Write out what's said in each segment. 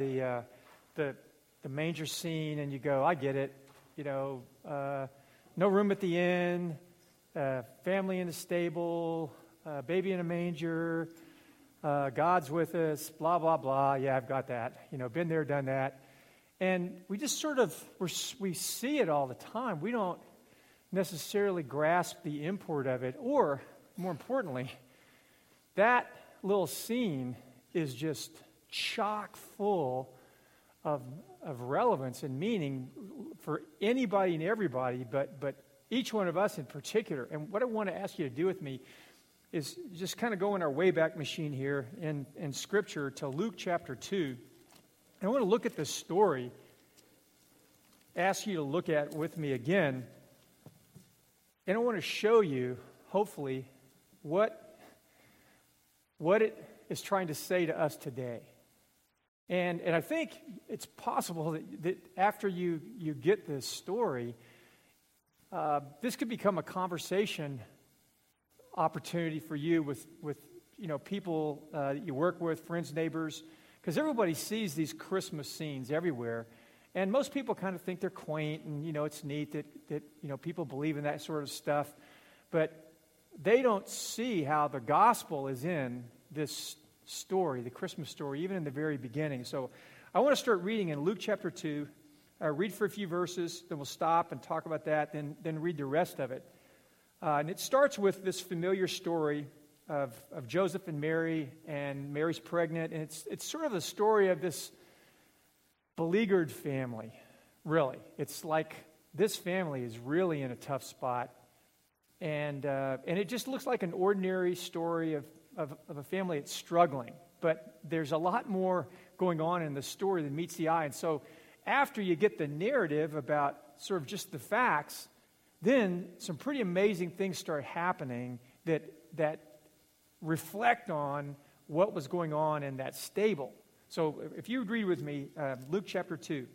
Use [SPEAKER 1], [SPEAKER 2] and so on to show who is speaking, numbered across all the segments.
[SPEAKER 1] the, uh, the, the manger scene and you go, I get it. You know, uh, no room at the inn, uh, family in the stable, uh, baby in a manger, uh, God's with us, blah, blah, blah. Yeah, I've got that. You know, been there, done that. And we just sort of, we see it all the time. We don't necessarily grasp the import of it. Or, more importantly, that little scene is just chock full of, of relevance and meaning for anybody and everybody, but, but each one of us in particular. And what I want to ask you to do with me is just kind of go in our Wayback Machine here in, in Scripture to Luke chapter 2. And I want to look at this story, ask you to look at with me again. And I want to show you, hopefully, what, what it is trying to say to us today. And, and I think it's possible that, that after you, you get this story, uh, this could become a conversation opportunity for you with, with you know, people uh, that you work with, friends, neighbors, because everybody sees these Christmas scenes everywhere. And most people kind of think they're quaint and, you know, it's neat that, that, you know, people believe in that sort of stuff. But they don't see how the gospel is in this story, the Christmas story, even in the very beginning. So I want to start reading in Luke chapter 2. Uh, read for a few verses, then we'll stop and talk about that, then, then read the rest of it. Uh, and it starts with this familiar story of, of Joseph and Mary, and Mary's pregnant. And it's, it's sort of the story of this beleaguered family, really. It's like this family is really in a tough spot. And, uh, and it just looks like an ordinary story of of, of a family that's struggling, but there's a lot more going on in the story than meets the eye. And so, after you get the narrative about sort of just the facts, then some pretty amazing things start happening that, that reflect on what was going on in that stable. So, if you agree with me, uh, Luke chapter 2,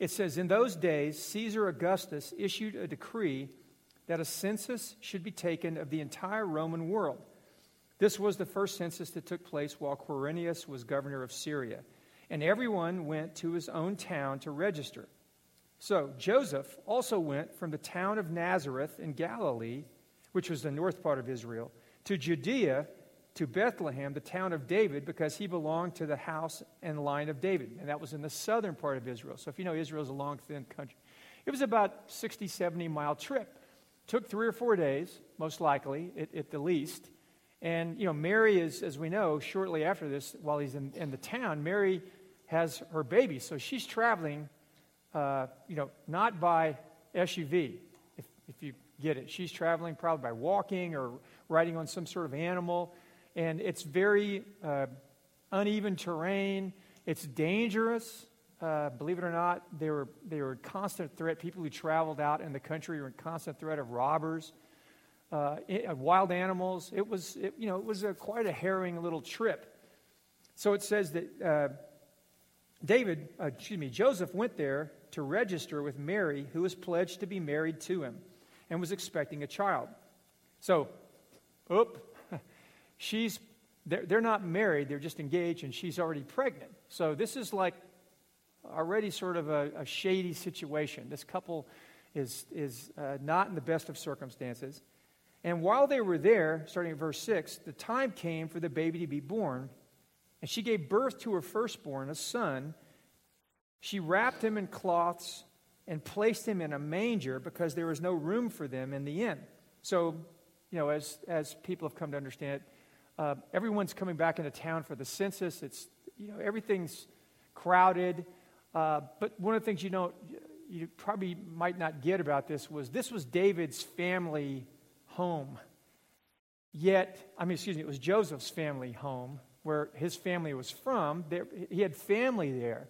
[SPEAKER 1] it says, In those days, Caesar Augustus issued a decree that a census should be taken of the entire Roman world. This was the first census that took place while Quirinius was governor of Syria, and everyone went to his own town to register. So Joseph also went from the town of Nazareth in Galilee, which was the north part of Israel, to Judea, to Bethlehem, the town of David, because he belonged to the house and line of David. And that was in the southern part of Israel. So if you know Israel is a long, thin country. It was about 60, 70 mile trip. Took three or four days, most likely, at, at the least. And, you know, Mary is, as we know, shortly after this, while he's in, in the town, Mary has her baby. So she's traveling, uh, you know, not by SUV, if, if you get it. She's traveling probably by walking or riding on some sort of animal. And it's very uh, uneven terrain. It's dangerous. Uh, believe it or not, they were, they were a constant threat. People who traveled out in the country were in constant threat of robbers uh, wild animals. It was, it, you know, it was a, quite a harrowing little trip. So it says that uh, David, uh, excuse me, Joseph went there to register with Mary, who was pledged to be married to him and was expecting a child. So, oop, she's, they're, they're not married, they're just engaged, and she's already pregnant. So this is like already sort of a, a shady situation. This couple is, is uh, not in the best of circumstances. And while they were there, starting at verse 6, the time came for the baby to be born, and she gave birth to her firstborn, a son. She wrapped him in cloths and placed him in a manger because there was no room for them in the inn. So, you know, as, as people have come to understand it, uh, everyone's coming back into town for the census. It's, you know, everything's crowded. Uh, but one of the things you know, you probably might not get about this was this was David's family home. Yet, I mean, excuse me, it was Joseph's family home, where his family was from. There, he had family there.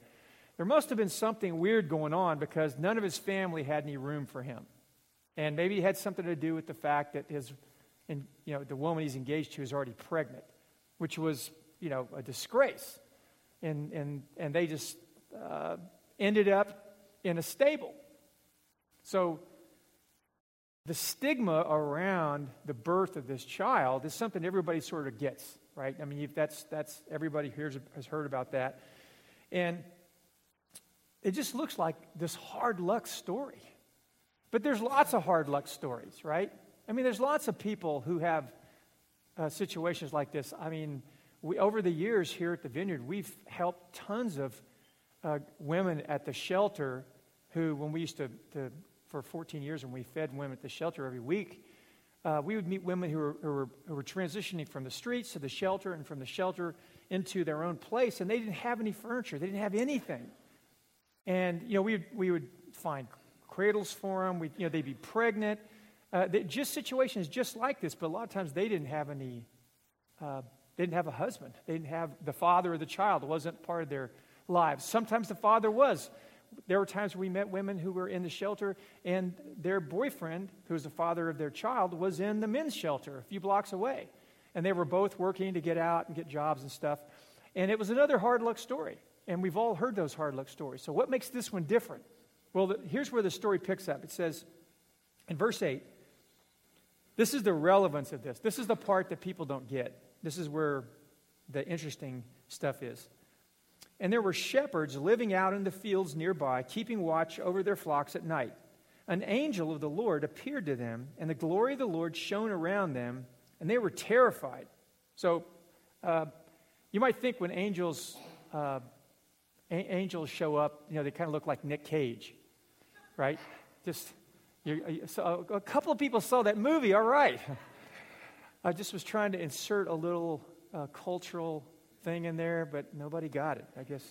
[SPEAKER 1] There must have been something weird going on because none of his family had any room for him. And maybe it had something to do with the fact that his, and, you know, the woman he's engaged to is already pregnant, which was, you know, a disgrace. And, and, and they just uh, ended up in a stable. So the stigma around the birth of this child is something everybody sort of gets, right? I mean, that's, that's everybody hears, has heard about that. And it just looks like this hard luck story. But there's lots of hard luck stories, right? I mean, there's lots of people who have uh, situations like this. I mean, we, over the years here at the Vineyard, we've helped tons of uh, women at the shelter who, when we used to, to, for 14 years, when we fed women at the shelter every week, uh, we would meet women who were, who, were, who were transitioning from the streets to the shelter and from the shelter into their own place, and they didn't have any furniture. They didn't have anything. And, you know, we, we would find cradles for them. We, you know, they'd be pregnant. Uh, they, just situations just like this, but a lot of times they didn't have any, uh, they didn't have a husband. They didn't have the father of the child. Wasn't part of their lives. Sometimes the father was. There were times we met women who were in the shelter, and their boyfriend, who was the father of their child, was in the men's shelter a few blocks away. And they were both working to get out and get jobs and stuff. And it was another hard luck story. And we've all heard those hard luck stories. So, what makes this one different? Well, the, here's where the story picks up. It says in verse 8, this is the relevance of this. This is the part that people don't get. This is where the interesting stuff is. And there were shepherds living out in the fields nearby, keeping watch over their flocks at night. An angel of the Lord appeared to them, and the glory of the Lord shone around them, and they were terrified. So, uh, you might think when angels uh, a- angels show up, you know, they kind of look like Nick Cage, right? Just so a couple of people saw that movie, all right. I just was trying to insert a little uh, cultural thing in there, but nobody got it. I guess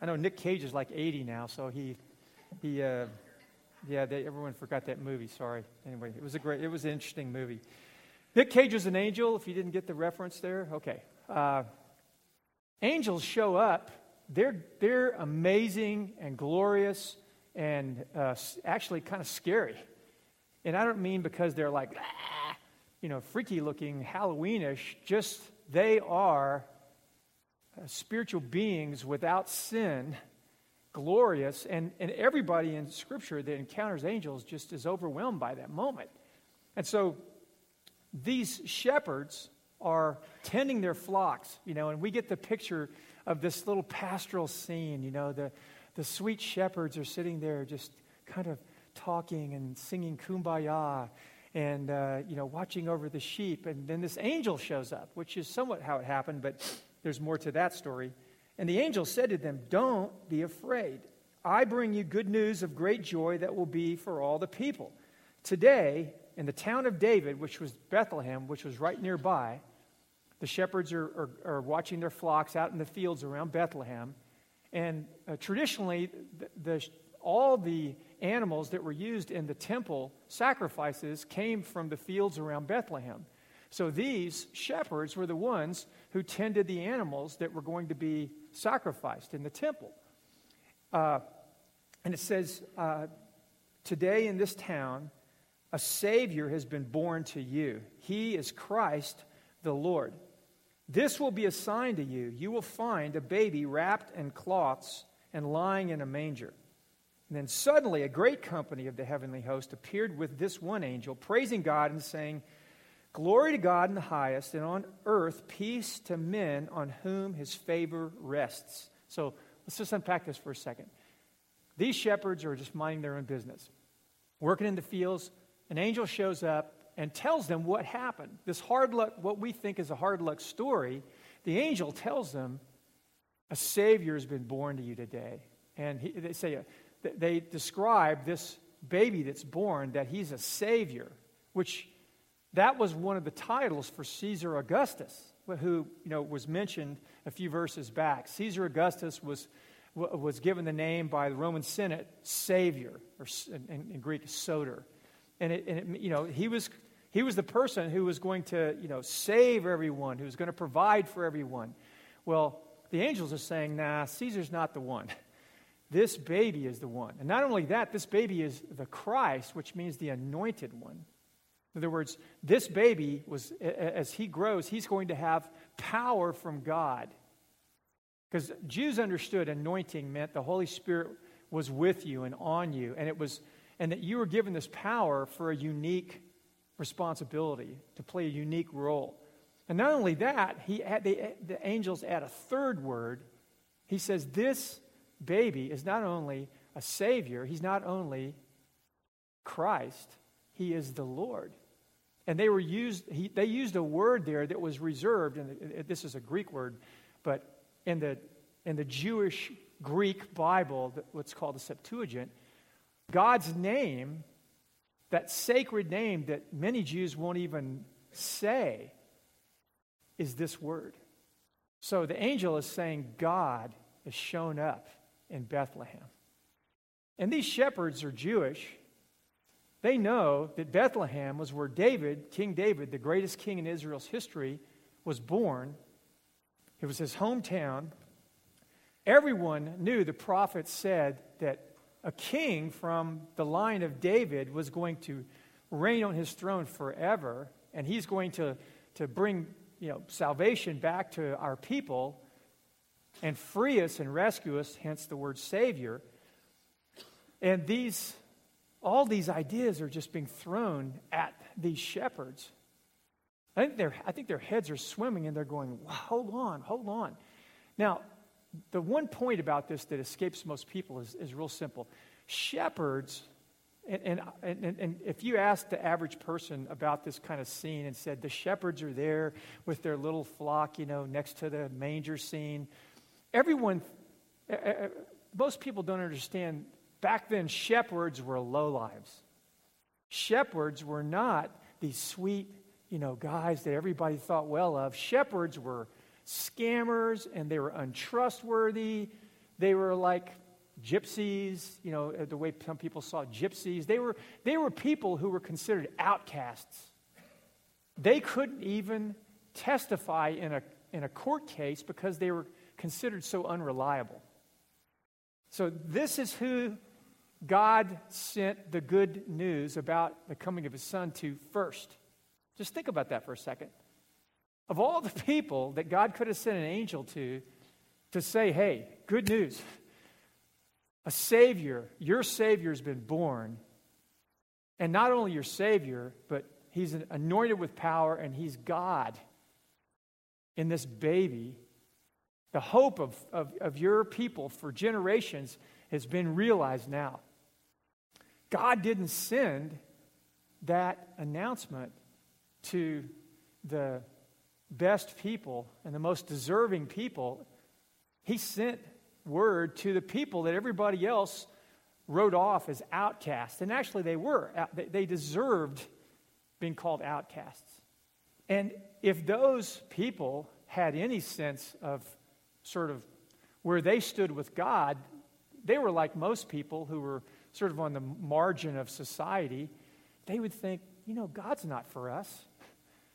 [SPEAKER 1] I know Nick Cage is like 80 now, so he he uh, yeah, they, everyone forgot that movie. Sorry. Anyway, it was a great, it was an interesting movie. Nick Cage was an angel. If you didn't get the reference there, okay. Uh, angels show up. They're they're amazing and glorious and uh, actually kind of scary. And I don't mean because they're like, ah, you know, freaky looking, Halloweenish. Just they are spiritual beings without sin, glorious, and, and everybody in Scripture that encounters angels just is overwhelmed by that moment. And so these shepherds are tending their flocks, you know, and we get the picture of this little pastoral scene, you know, the, the sweet shepherds are sitting there just kind of talking and singing kumbaya and uh, you know watching over the sheep and then this angel shows up which is somewhat how it happened but there's more to that story. And the angel said to them don't be afraid. I bring you good news of great joy that will be for all the people. Today in the town of david which was bethlehem which was right nearby the shepherds are, are, are watching their flocks out in the fields around bethlehem. And uh, traditionally, the, the, all the animals that were used in the temple sacrifices came from the fields around Bethlehem. So these shepherds were the ones who tended the animals that were going to be sacrificed in the temple. Uh, and it says, uh, Today in this town, a Savior has been born to you. He is Christ the Lord. This will be a sign to you. You will find a baby wrapped in cloths and lying in a manger. And then suddenly a great company of the heavenly host appeared with this one angel, praising God and saying, Glory to God in the highest, and on earth peace to men on whom his favor rests. So let's just unpack this for a second. These shepherds are just minding their own business, working in the fields. An angel shows up and tells them what happened. This hard luck, what we think is a hard luck story, the angel tells them, a Savior has been born to you today. And he, they say, they describe this baby that's born that he's a Savior, which that was one of the titles for Caesar Augustus, who you know, was mentioned a few verses back. Caesar Augustus was, was given the name by the Roman Senate Savior, or in, in Greek, Soter. And, it, and it, you know, he was he was the person who was going to, you know, save everyone, who was going to provide for everyone. Well, the angels are saying, nah, Caesar's not the one. This baby is the one. And not only that, this baby is the Christ, which means the anointed one. In other words, this baby was, as he grows, he's going to have power from God. Because Jews understood anointing meant the Holy Spirit was with you and on you, and it was, and that you were given this power for a unique responsibility to play a unique role. And not only that, he had, the, the angels add a third word He says, This baby is not only a Savior, he's not only Christ, he is the Lord. And they were used, he, they used a word there that was reserved, and this is a Greek word, but in the, in the Jewish Greek Bible, what's called the Septuagint, God's name, that sacred name that many Jews won't even say, is this word. So the angel is saying, God has shown up in Bethlehem. And these shepherds are Jewish. They know that Bethlehem was where David, King David, the greatest king in Israel's history, was born. It was his hometown. Everyone knew the prophet said that a king from the line of David was going to reign on his throne forever, and he's going to, to bring you know, salvation back to our people and free us and rescue us, hence the word Savior. And these, all these ideas are just being thrown at these shepherds. I think, I think their heads are swimming and they're going, hold on, hold on. Now, the one point about this that escapes most people is, is real simple. Shepherds, and, and, and, and if you asked the average person about this kind of scene and said, the shepherds are there with their little flock, you know, next to the manger scene, everyone, most people don't understand. Back then, shepherds were low lives. Shepherds were not these sweet, you know, guys that everybody thought well of. Shepherds were scammers and they were untrustworthy. They were like gypsies, you know, uh, the way some people saw gypsies. They were, they were people who were considered outcasts. They couldn't even testify in a, in a court case because they were considered so unreliable. So, this is who God sent the good news about the coming of his son to first. Just think about that for a second. Of all the people that God could have sent an angel to, to say, hey, good news. A Savior, your Savior has been born. And not only your Savior, but He's anointed with power and He's God in this baby. The hope of, of, of your people for generations has been realized now. God didn't send that announcement to the best people and the most deserving people, he sent word to the people that everybody else wrote off as outcasts. And actually, they were. They deserved being called outcasts. And if those people had any sense of sort of where they stood with God, they were like most people who were sort of on the margin of society. They would think, you know, God's not for us.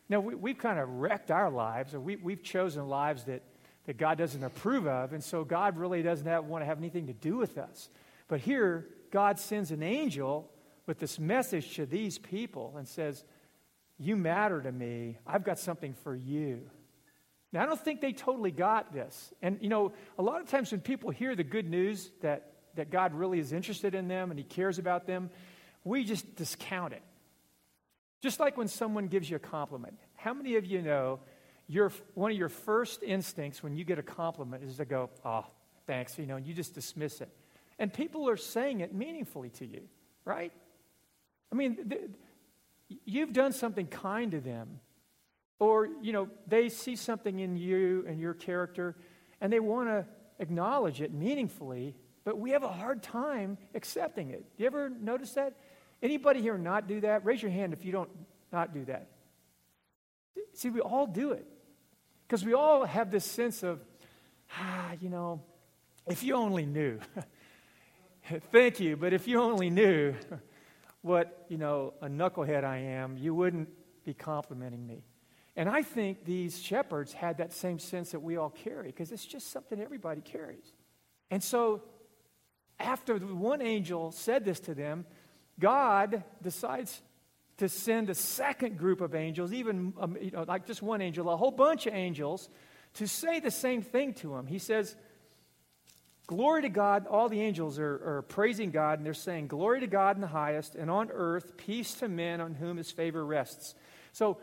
[SPEAKER 1] Now, we, have kind of wrecked our lives, or we, we've chosen lives that, that God doesn't approve of, and so God really doesn't have, want to have anything to do with us. But here, God sends an angel with this message to these people and says, You matter to me. I've got something for you. Now, I don't think they totally got this. And, you know, a lot of times when people hear the good news that, that God really is interested in them and He cares about them, we just discount it. Just like when someone gives you a compliment. How many of you know your, one of your first instincts when you get a compliment is to go, oh, thanks, you know, and you just dismiss it. And people are saying it meaningfully to you, right? I mean, th- you've done something kind to them. Or, you know, they see something in you and your character, and they want to acknowledge it meaningfully, but we have a hard time accepting it. Do you ever notice that? Anybody here not do that? Raise your hand if you don't not do that. See, we all do it. Because we all have this sense of, ah, you know, if you only knew. Thank you, but if you only knew what, you know, a knucklehead I am, you wouldn't be complimenting me. And I think these shepherds had that same sense that we all carry because it's just something everybody carries. And so, after one angel said this to them, God decides to send a second group of angels, even um, you know, like just one angel, a whole bunch of angels, to say the same thing to him. He says, Glory to God. All the angels are, are, praising God, and they're saying, Glory to God in the highest, and on earth, peace to men on whom his favor rests. So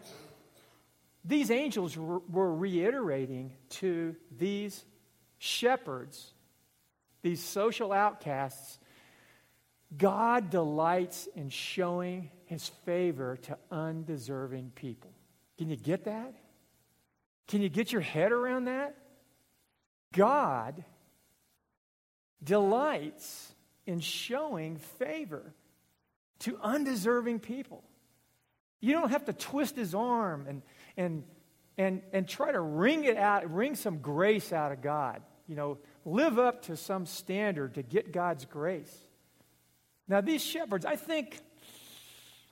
[SPEAKER 1] these angels were, were reiterating to these shepherds, these social outcasts, God delights in showing his favor to undeserving people. Can you get that? Can you get your head around that? God delights in showing favor to undeserving people. You don't have to twist his arm and, and, and, and try to wring it out, wring some grace out of God. You know, live up to some standard to get God's grace. Now, these shepherds, I think,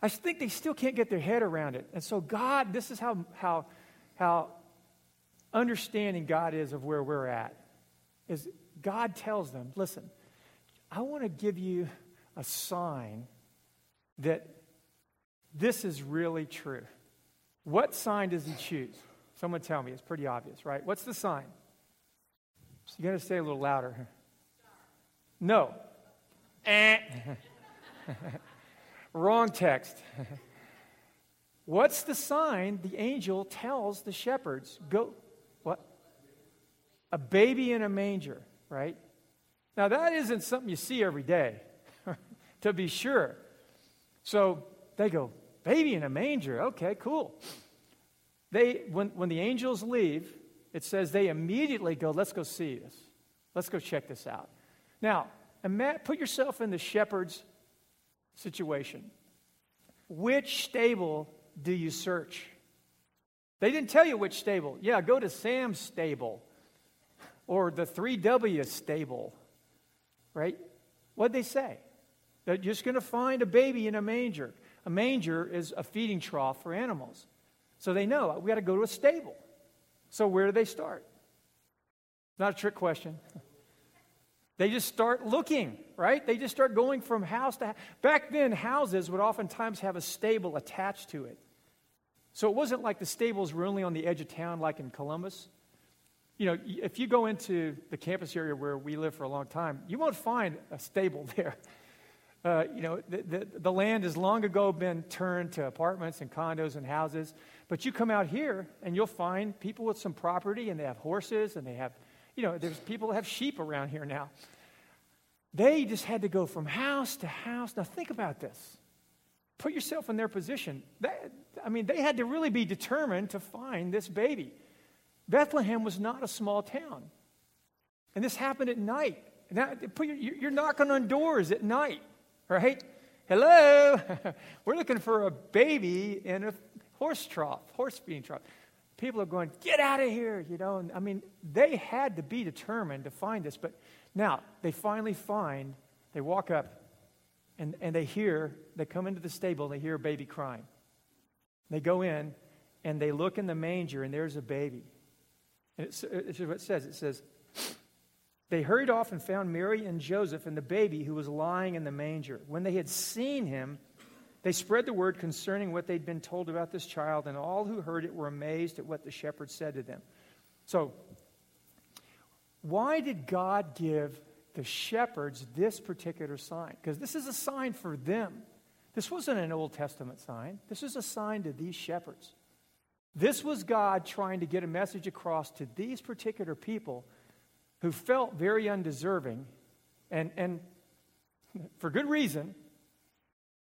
[SPEAKER 1] I think they still can't get their head around it. And so, God, this is how, how, how understanding God is of where we're at. Is God tells them, listen, I want to give you a sign that this is really true. What sign does he choose? Someone tell me. It's pretty obvious, right? What's the sign? So you got to say a little louder. No. Eh. Wrong text. What's the sign the angel tells the shepherds? Go. What? A baby in a manger, right? Now, that isn't something you see every day, to be sure. So they go, baby in a manger. Okay, cool. They, when, when the angels leave, it says they immediately go, let's go see this. Let's go check this out. Now, put yourself in the shepherd's situation. Which stable do you search? They didn't tell you which stable. Yeah, go to Sam's stable or the 3W stable, right? What'd they say? They're just going to find a baby in a manger. A manger is a feeding trough for animals. So they know we got to go to a stable. So where do they start? Not a trick question. They just start looking, right? They just start going from house to house. Back then, houses would oftentimes have a stable attached to it. So it wasn't like the stables were only on the edge of town, like in Columbus. You know, if you go into the campus area where we live for a long time, you won't find a stable there. Uh, you know, the, the, the, land has long ago been turned to apartments and condos and houses. But you come out here and you'll find people with some property and they have horses and they have, you know, there's people that have sheep around here now. They just had to go from house to house. Now, think about this. Put yourself in their position. I mean, they had to really be determined to find this baby. Bethlehem was not a small town. And this happened at night. Now, you're knocking on doors at night right? Hello, we're looking for a baby in a horse trough, horse feeding trough. People are going, get out of here, you know. And, I mean, they had to be determined to find this. But now they finally find, they walk up and, and they hear, they come into the stable, and they hear a baby crying. They go in and they look in the manger and there's a baby. And it's, it's what it says. It says, they hurried off and found Mary and Joseph and the baby who was lying in the manger. When they had seen him, they spread the word concerning what they'd been told about this child, and all who heard it were amazed at what the shepherds said to them. So, why did God give the shepherds this particular sign? Because this is a sign for them. This wasn't an Old Testament sign, this was a sign to these shepherds. This was God trying to get a message across to these particular people who felt very undeserving, and, and for good reason,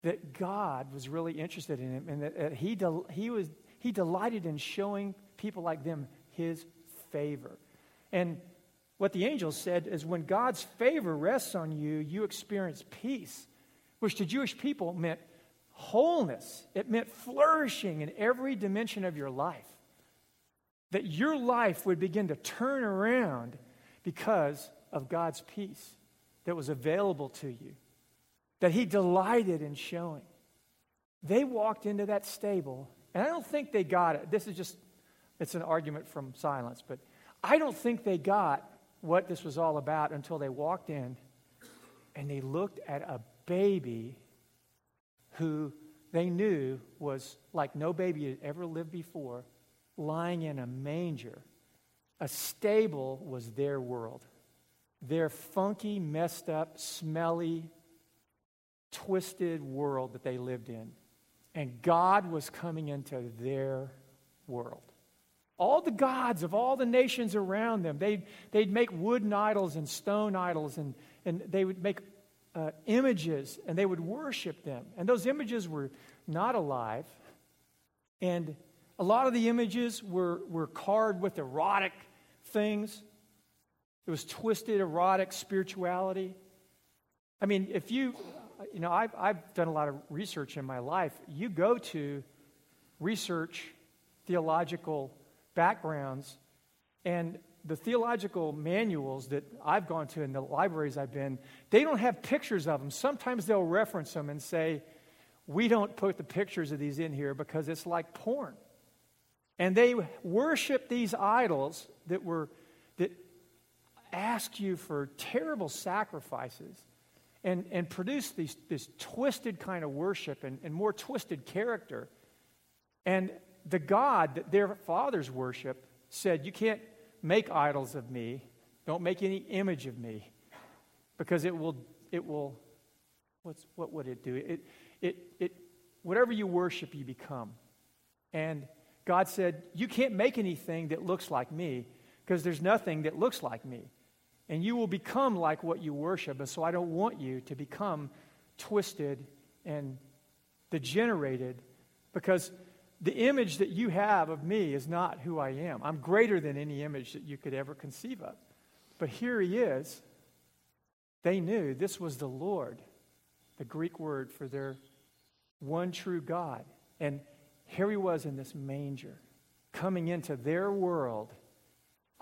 [SPEAKER 1] that God was really interested in him and that he, del- he, was, he delighted in showing people like them his favor. And what the angel said is when God's favor rests on you, you experience peace, which to Jewish people meant wholeness. It meant flourishing in every dimension of your life. That your life would begin to turn around because of God's peace that was available to you, that He delighted in showing. They walked into that stable, and I don't think they got it. This is just, it's an argument from silence, but I don't think they got what this was all about until they walked in and they looked at a baby who they knew was like no baby had ever lived before, lying in a manger a stable was their world. Their funky, messed up, smelly, twisted world that they lived in. And God was coming into their world. all the gods of all the nations around them. They'd, they'd make wooden idols and stone idols, and, and they would make uh, images, and they would worship them. And those images were not alive. And a lot of the images were, were carved with erotic things. It was twisted, erotic spirituality. I mean, if you, you know, I've, I've done a lot of research in my life. You go to research theological backgrounds, and the theological manuals that I've gone to in the libraries I've been, they don't have pictures of them. Sometimes they'll reference them and say, we don't put the pictures of these in here because it's like porn. And they worship these idols that were that ask you for terrible sacrifices and, and produce these, this twisted kind of worship and, and more twisted character. And the God that their fathers worship said, You can't make idols of me. Don't make any image of me. Because it will, it will, what's, what would it do? It, it, it, whatever you worship, you become. And God said, You can't make anything that looks like me because there's nothing that looks like me. And you will become like what you worship. And so I don't want you to become twisted and degenerated because the image that you have of me is not who I am. I'm greater than any image that you could ever conceive of. But here he is. They knew this was the Lord, the Greek word for their one true God. And here he was in this manger, coming into their world,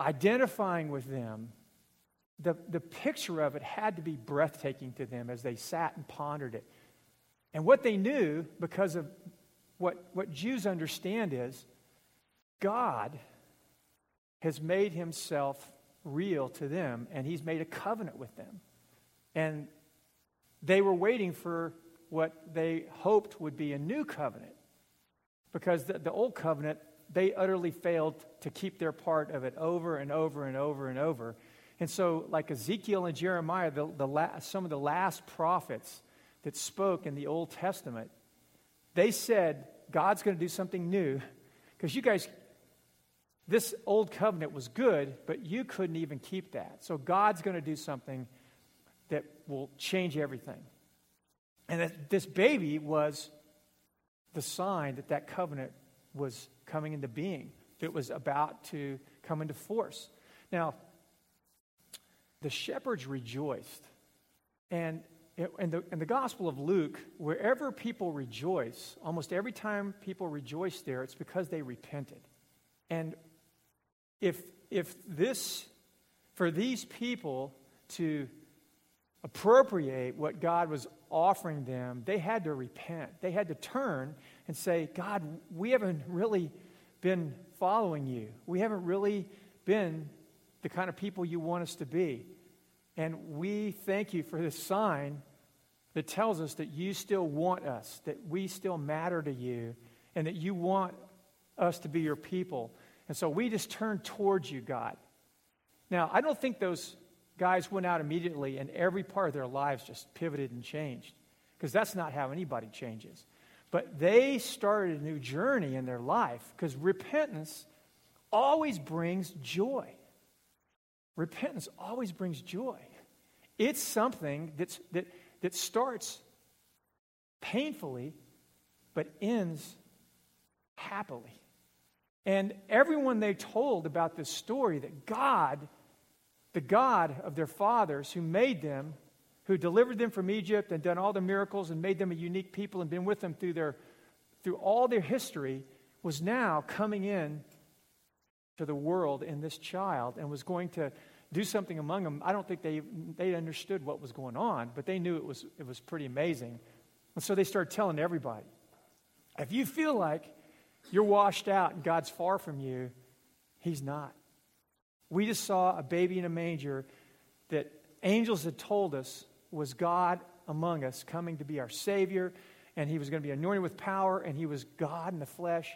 [SPEAKER 1] identifying with them. The, the picture of it had to be breathtaking to them as they sat and pondered it. And what they knew, because of what, what Jews understand is God has made himself real to them, and he's made a covenant with them. And they were waiting for what they hoped would be a new covenant because the, the old covenant, they utterly failed to keep their part of it over and over and over and over. And so, like Ezekiel and Jeremiah, the, the la- some of the last prophets that spoke in the Old Testament, they said, God's going to do something new. Because you guys, this old covenant was good, but you couldn't even keep that. So God's going to do something that will change everything. And this baby was the sign that that covenant was coming into being, that was about to come into force. Now, the shepherds rejoiced. And in the, in the Gospel of Luke, wherever people rejoice, almost every time people rejoice there, it's because they repented. And if, if this, for these people to appropriate what God was offering them, they had to repent. They had to turn and say, God, we haven't really been following you. We haven't really been the kind of people you want us to be. And we thank you for this sign that tells us that you still want us, that we still matter to you, and that you want us to be your people. And so we just turn towards you, God. Now, I don't think those guys went out immediately and every part of their lives just pivoted and changed, because that's not how anybody changes. But they started a new journey in their life because repentance always brings joy. Repentance always brings joy. It's something that's, that, that starts painfully but ends happily. And everyone they told about this story that God, the God of their fathers who made them, who delivered them from Egypt and done all the miracles and made them a unique people and been with them through, their, through all their history, was now coming in to the world in this child and was going to do something among them. I don't think they, they understood what was going on, but they knew it was, it was pretty amazing. And so they started telling everybody if you feel like you're washed out and God's far from you, He's not. We just saw a baby in a manger that angels had told us was God among us, coming to be our Savior, and He was going to be anointed with power, and He was God in the flesh.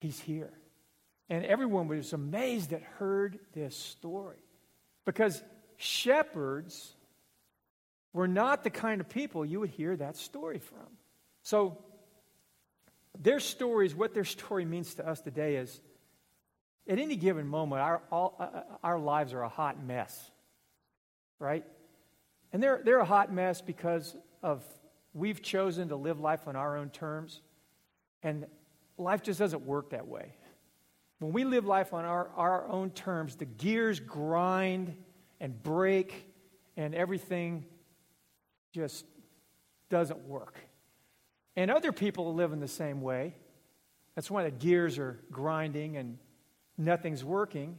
[SPEAKER 1] He's here. And everyone was amazed that heard this story. Because shepherds were not the kind of people you would hear that story from. So, their stories, what their story means to us today is at any given moment, our, all, uh, uh, our lives are a hot mess, right? And they're, they're a hot mess because of we've chosen to live life on our own terms. And life just doesn't work that way. When we live life on our, our own terms, the gears grind and break, and everything just doesn't work. And other people live in the same way. That's why the gears are grinding and nothing's working.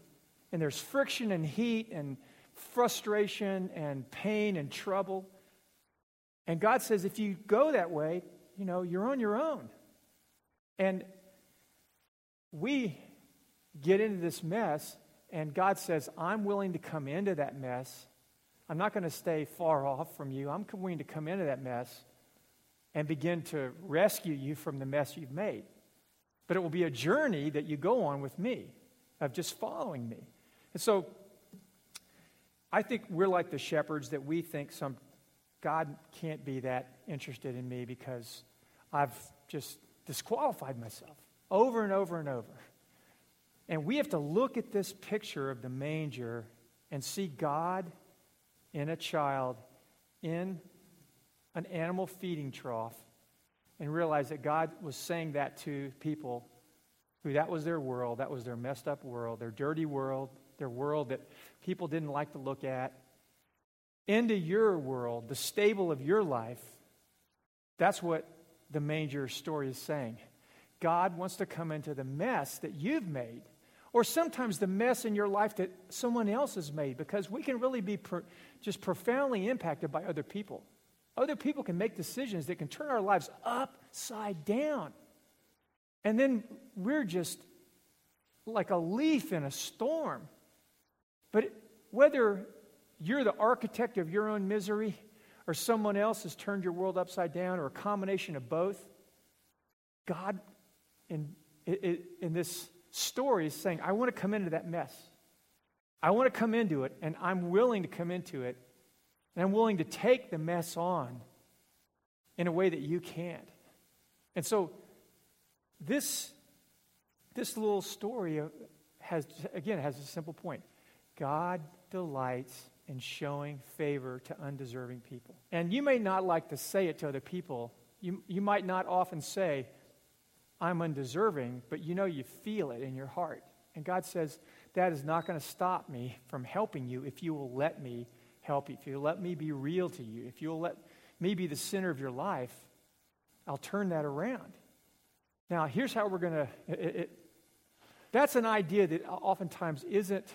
[SPEAKER 1] And there's friction and heat and frustration and pain and trouble. And God says, if you go that way, you know, you're on your own. And we get into this mess, and God says, I'm willing to come into that mess. I'm not going to stay far off from you. I'm willing to come into that mess and begin to rescue you from the mess you've made. But it will be a journey that you go on with me of just following me. And so I think we're like the shepherds that we think some God can't be that interested in me because I've just disqualified myself over and over and over. And we have to look at this picture of the manger and see God in a child in an animal feeding trough and realize that God was saying that to people who that was their world, that was their messed up world, their dirty world, their world that people didn't like to look at, into your world, the stable of your life. That's what the manger story is saying. God wants to come into the mess that you've made, or sometimes the mess in your life that someone else has made, because we can really be per, just profoundly impacted by other people. Other people can make decisions that can turn our lives upside down. And then we're just like a leaf in a storm. But whether you're the architect of your own misery, or someone else has turned your world upside down, or a combination of both, God in, in, in this story is saying, I want to come into that mess. I want to come into it, and I'm willing to come into it, and I'm willing to take the mess on in a way that you can't. And so, this, this little story has, again, has a simple point God delights in showing favor to undeserving people. And you may not like to say it to other people. You, you might not often say, I'm undeserving, but you know you feel it in your heart. And God says, That is not going to stop me from helping you if you will let me help you, if you'll let me be real to you, if you'll let me be the center of your life, I'll turn that around. Now, here's how we're going to. That's an idea that oftentimes isn't.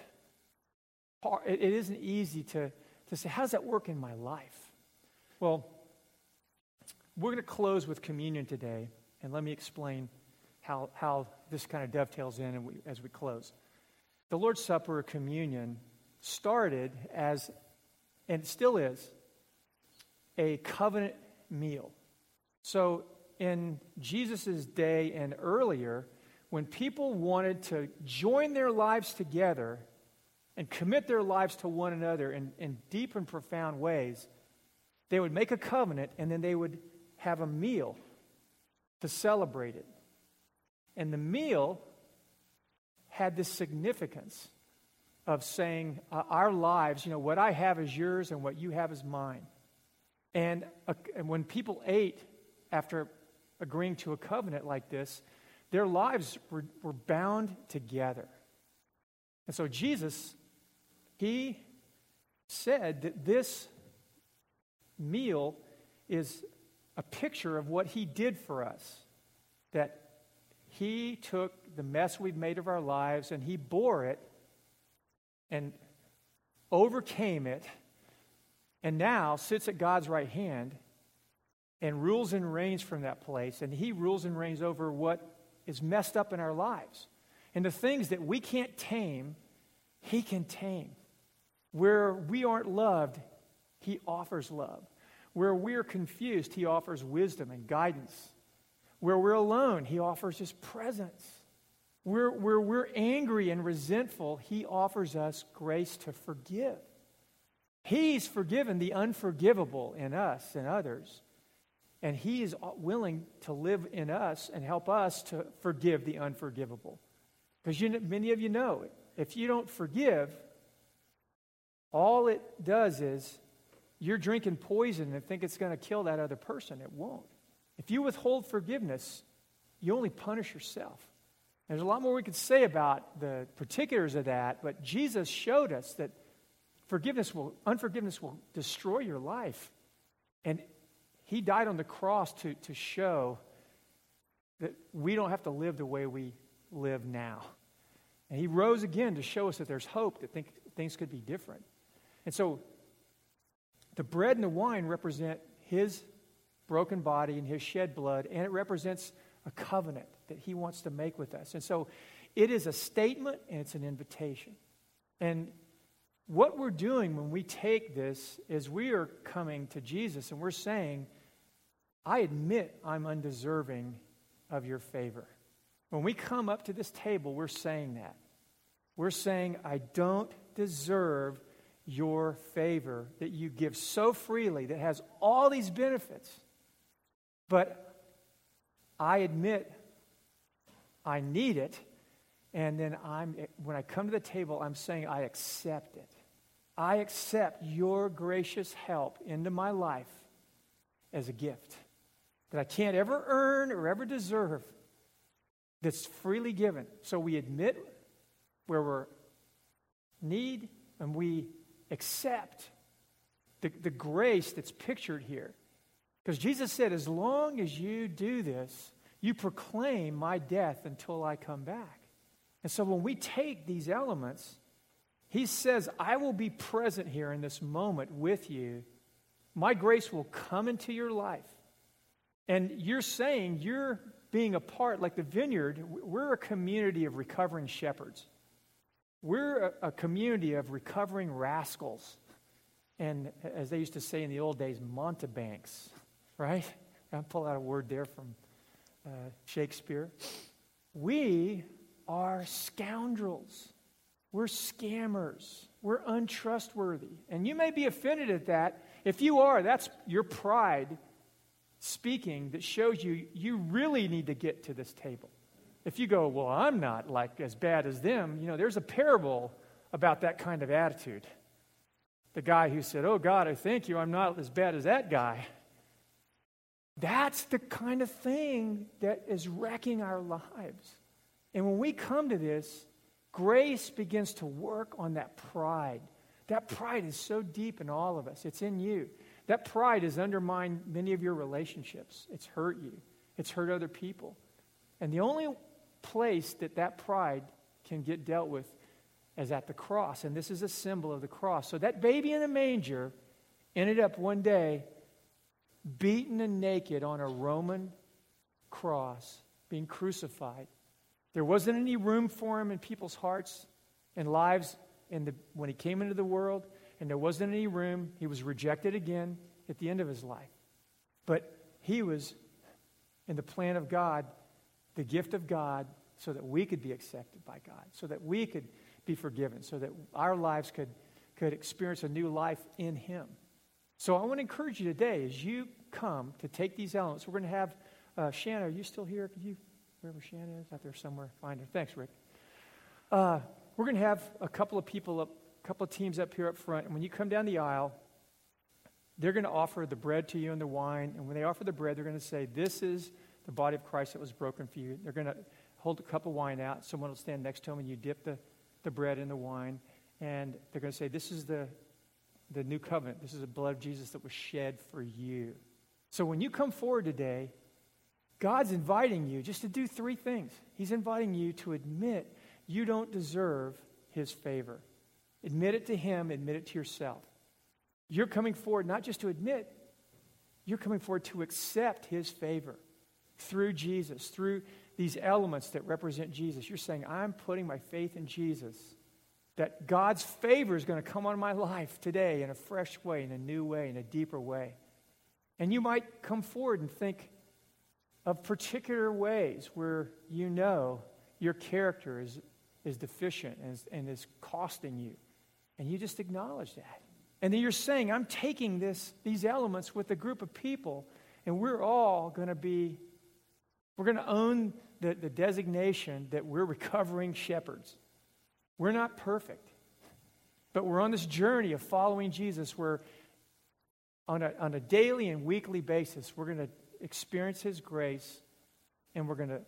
[SPEAKER 1] It isn't easy to, to say, how does that work in my life? Well, we're going to close with communion today. And let me explain how, how this kind of dovetails in as we close. The Lord's Supper communion started as, and still is, a covenant meal. So in Jesus' day and earlier, when people wanted to join their lives together and commit their lives to one another in, in deep and profound ways, they would make a covenant and then they would have a meal to celebrate it. And the meal had this significance of saying, uh, Our lives, you know, what I have is yours and what you have is mine. And, uh, and when people ate after agreeing to a covenant like this, their lives were, were bound together. And so Jesus, he said that this meal is a picture of what he did for us. That he took the mess we've made of our lives and he bore it and overcame it and now sits at God's right hand and rules and reigns from that place. And he rules and reigns over what is messed up in our lives. And the things that we can't tame, he can tame. Where we aren't loved, he offers love. Where we're confused, He offers wisdom and guidance. Where we're alone, He offers His presence. Where, where we're angry and resentful, He offers us grace to forgive. He's forgiven the unforgivable in us and others. And He is willing to live in us and help us to forgive the unforgivable. Because many of you know, if you don't forgive, all it does is you're drinking poison and think it's going to kill that other person. It won't. If you withhold forgiveness, you only punish yourself. There's a lot more we could say about the particulars of that, but Jesus showed us that forgiveness will, unforgiveness will destroy your life. And he died on the cross to, to show that we don't have to live the way we live now. And he rose again to show us that there's hope, that think, things could be different. And so the bread and the wine represent his broken body and his shed blood, and it represents a covenant that he wants to make with us. And so it is a statement and it's an invitation. And what we're doing when we take this is we are coming to Jesus and we're saying, I admit I'm undeserving of your favor. When we come up to this table, we're saying that. We're saying, I don't deserve your favor that you give so freely, that has all these benefits. But I admit I need it. And then I'm, when I come to the table, I'm saying I accept it. I accept your gracious help into my life as a gift that I can't ever earn or ever deserve, that's freely given. So we admit where we're need and we accept the, the grace that's pictured here. Because Jesus said, as long as you do this, you proclaim my death until I come back. And so when we take these elements, he says, I will be present here in this moment with you. My grace will come into your life. And you're saying you're being a part, like the vineyard, we're a community of recovering shepherds. We're a, a community of recovering rascals. And as they used to say in the old days, Mountebanks, right? I'll pull out a word there from uh, Shakespeare. We are scoundrels. We're scammers. We're untrustworthy. And you may be offended at that. If you are, that's your pride speaking that shows you you really need to get to this table. If you go, well, I'm not like as bad as them, you know, there's a parable about that kind of attitude. The guy who said, Oh God, I thank you, I'm not as bad as that guy. That's the kind of thing that is wrecking our lives. And when we come to this, grace begins to work on that pride. That pride is so deep in all of us, it's in you. That pride has undermined many of your relationships. It's hurt you, it's hurt other people. And the only place that that pride can get dealt with is at the cross. And this is a symbol of the cross. So that baby in the manger ended up one day beaten and naked on a Roman cross, being crucified. There wasn't any room for him in people's hearts and lives in the, when he came into the world and there wasn't any room. He was rejected again at the end of his life. But he was, in the plan of God, the gift of God, so that we could be accepted by God, so that we could be forgiven, so that our lives could, could experience a new life in him. So I want to encourage you today as you come to take these elements. We're going to have uh, Shanna. Are you still here? You, wherever Shanna is, out there somewhere, find her. Thanks, Rick. Uh, we're going to have a couple of people up a couple of teams up here up front. And when you come down the aisle, they're going to offer the bread to you and the wine. And when they offer the bread, they're going to say, This is the body of Christ that was broken for you. They're going to hold a cup of wine out. Someone will stand next to them, and you dip the, the bread in the wine. And they're going to say, This is the, the new covenant. This is the blood of Jesus that was shed for you. So when you come forward today, God's inviting you just to do three things. He's inviting you to admit you don't deserve his favor. Admit it to Him, admit it to yourself. You're coming forward not just to admit, you're coming forward to accept His favor through Jesus, through these elements that represent Jesus. You're saying, I'm putting my faith in Jesus, that God's favor is going to come on my life today in a fresh way, in a new way, in a deeper way. And you might come forward and think of particular ways where you know your character is, is deficient and is, and is costing you. And you just acknowledge that. And then you're saying, I'm taking this, these elements with a group of people, and we're all going to be, we're going to own the, the designation that we're recovering shepherds. We're not perfect, but we're on this journey of following Jesus where on a, on a daily and weekly basis, we're going to experience His grace and we're going to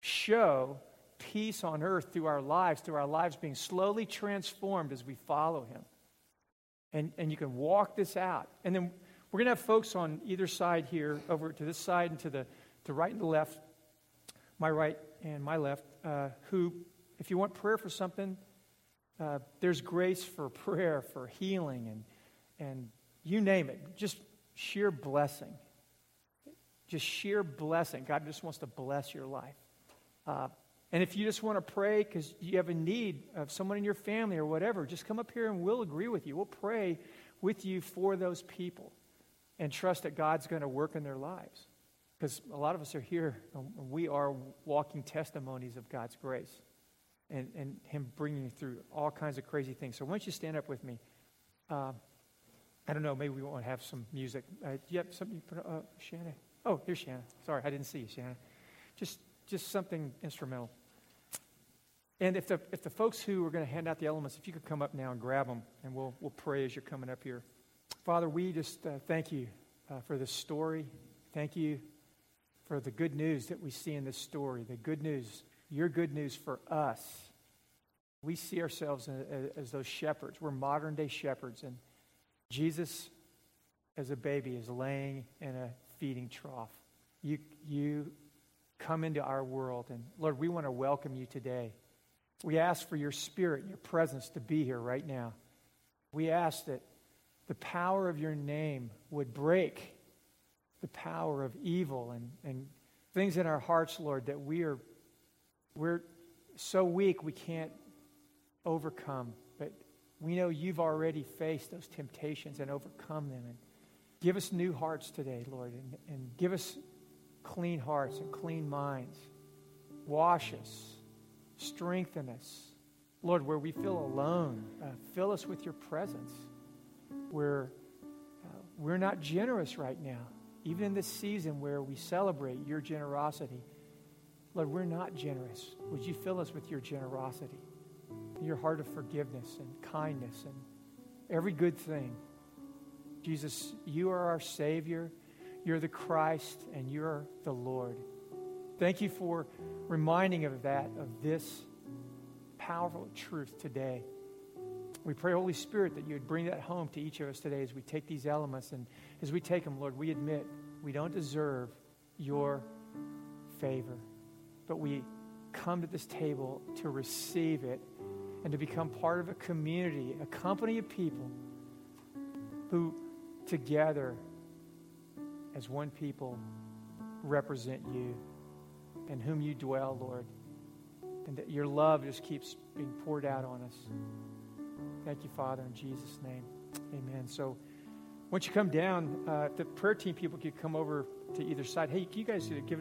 [SPEAKER 1] show peace on earth through our lives, through our lives being slowly transformed as we follow Him. And, and you can walk this out. And then we're going to have folks on either side here, over to this side and to the to right and the left, my right and my left, uh, who, if you want prayer for something, uh, there's grace for prayer, for healing, and, and you name it. Just sheer blessing. Just sheer blessing. God just wants to bless your life. Uh, and if you just want to pray because you have a need of someone in your family or whatever, just come up here and we'll agree with you. We'll pray with you for those people and trust that God's going to work in their lives. Because a lot of us are here, we are walking testimonies of God's grace and, and Him bringing you through all kinds of crazy things. So, why don't you stand up with me? Uh, I don't know, maybe we want to have some music. Uh, yep, something, uh, Shanna. Oh, here's Shanna. Sorry, I didn't see you, Shanna. Just, just something instrumental. And if the, if the folks who are going to hand out the elements, if you could come up now and grab them, and we'll, we'll pray as you're coming up here. Father, we just uh, thank you uh, for this story. Thank you for the good news that we see in this story, the good news, your good news for us. We see ourselves as, those shepherds. We're modern day shepherds. And Jesus, as a baby, is laying in a feeding trough. You, you come into our world. And Lord, we want to welcome you today. We ask for your spirit, your presence to be here right now. We ask that the power of your name would break the power of evil and, and things in our hearts, Lord, that we are we're so weak we can't overcome. But we know you've already faced those temptations and overcome them. And give us new hearts today, Lord, and, and give us clean hearts and clean minds. Wash us Strengthen us. Lord, where we feel alone, uh, fill us with your presence. Where uh, we're not generous right now, even in this season where we celebrate your generosity. Lord, we're not generous. Would you fill us with your generosity, your heart of forgiveness and kindness and every good thing? Jesus, you are our Savior. You're the Christ, and you're the Lord. Thank you for reminding of that, of this powerful truth today. We pray, Holy Spirit, that you would bring that home to each of us today as we take these elements. And as we take them, Lord, we admit we don't deserve your favor. But we come to this table to receive it and to become part of a community, a company of people who together, as one people, represent you in whom you dwell, Lord. And that your love just keeps being poured out on us. Thank you, Father, in Jesus' name. Amen. So, once you come down, uh, the prayer team people could come over to either side. Hey, can you guys give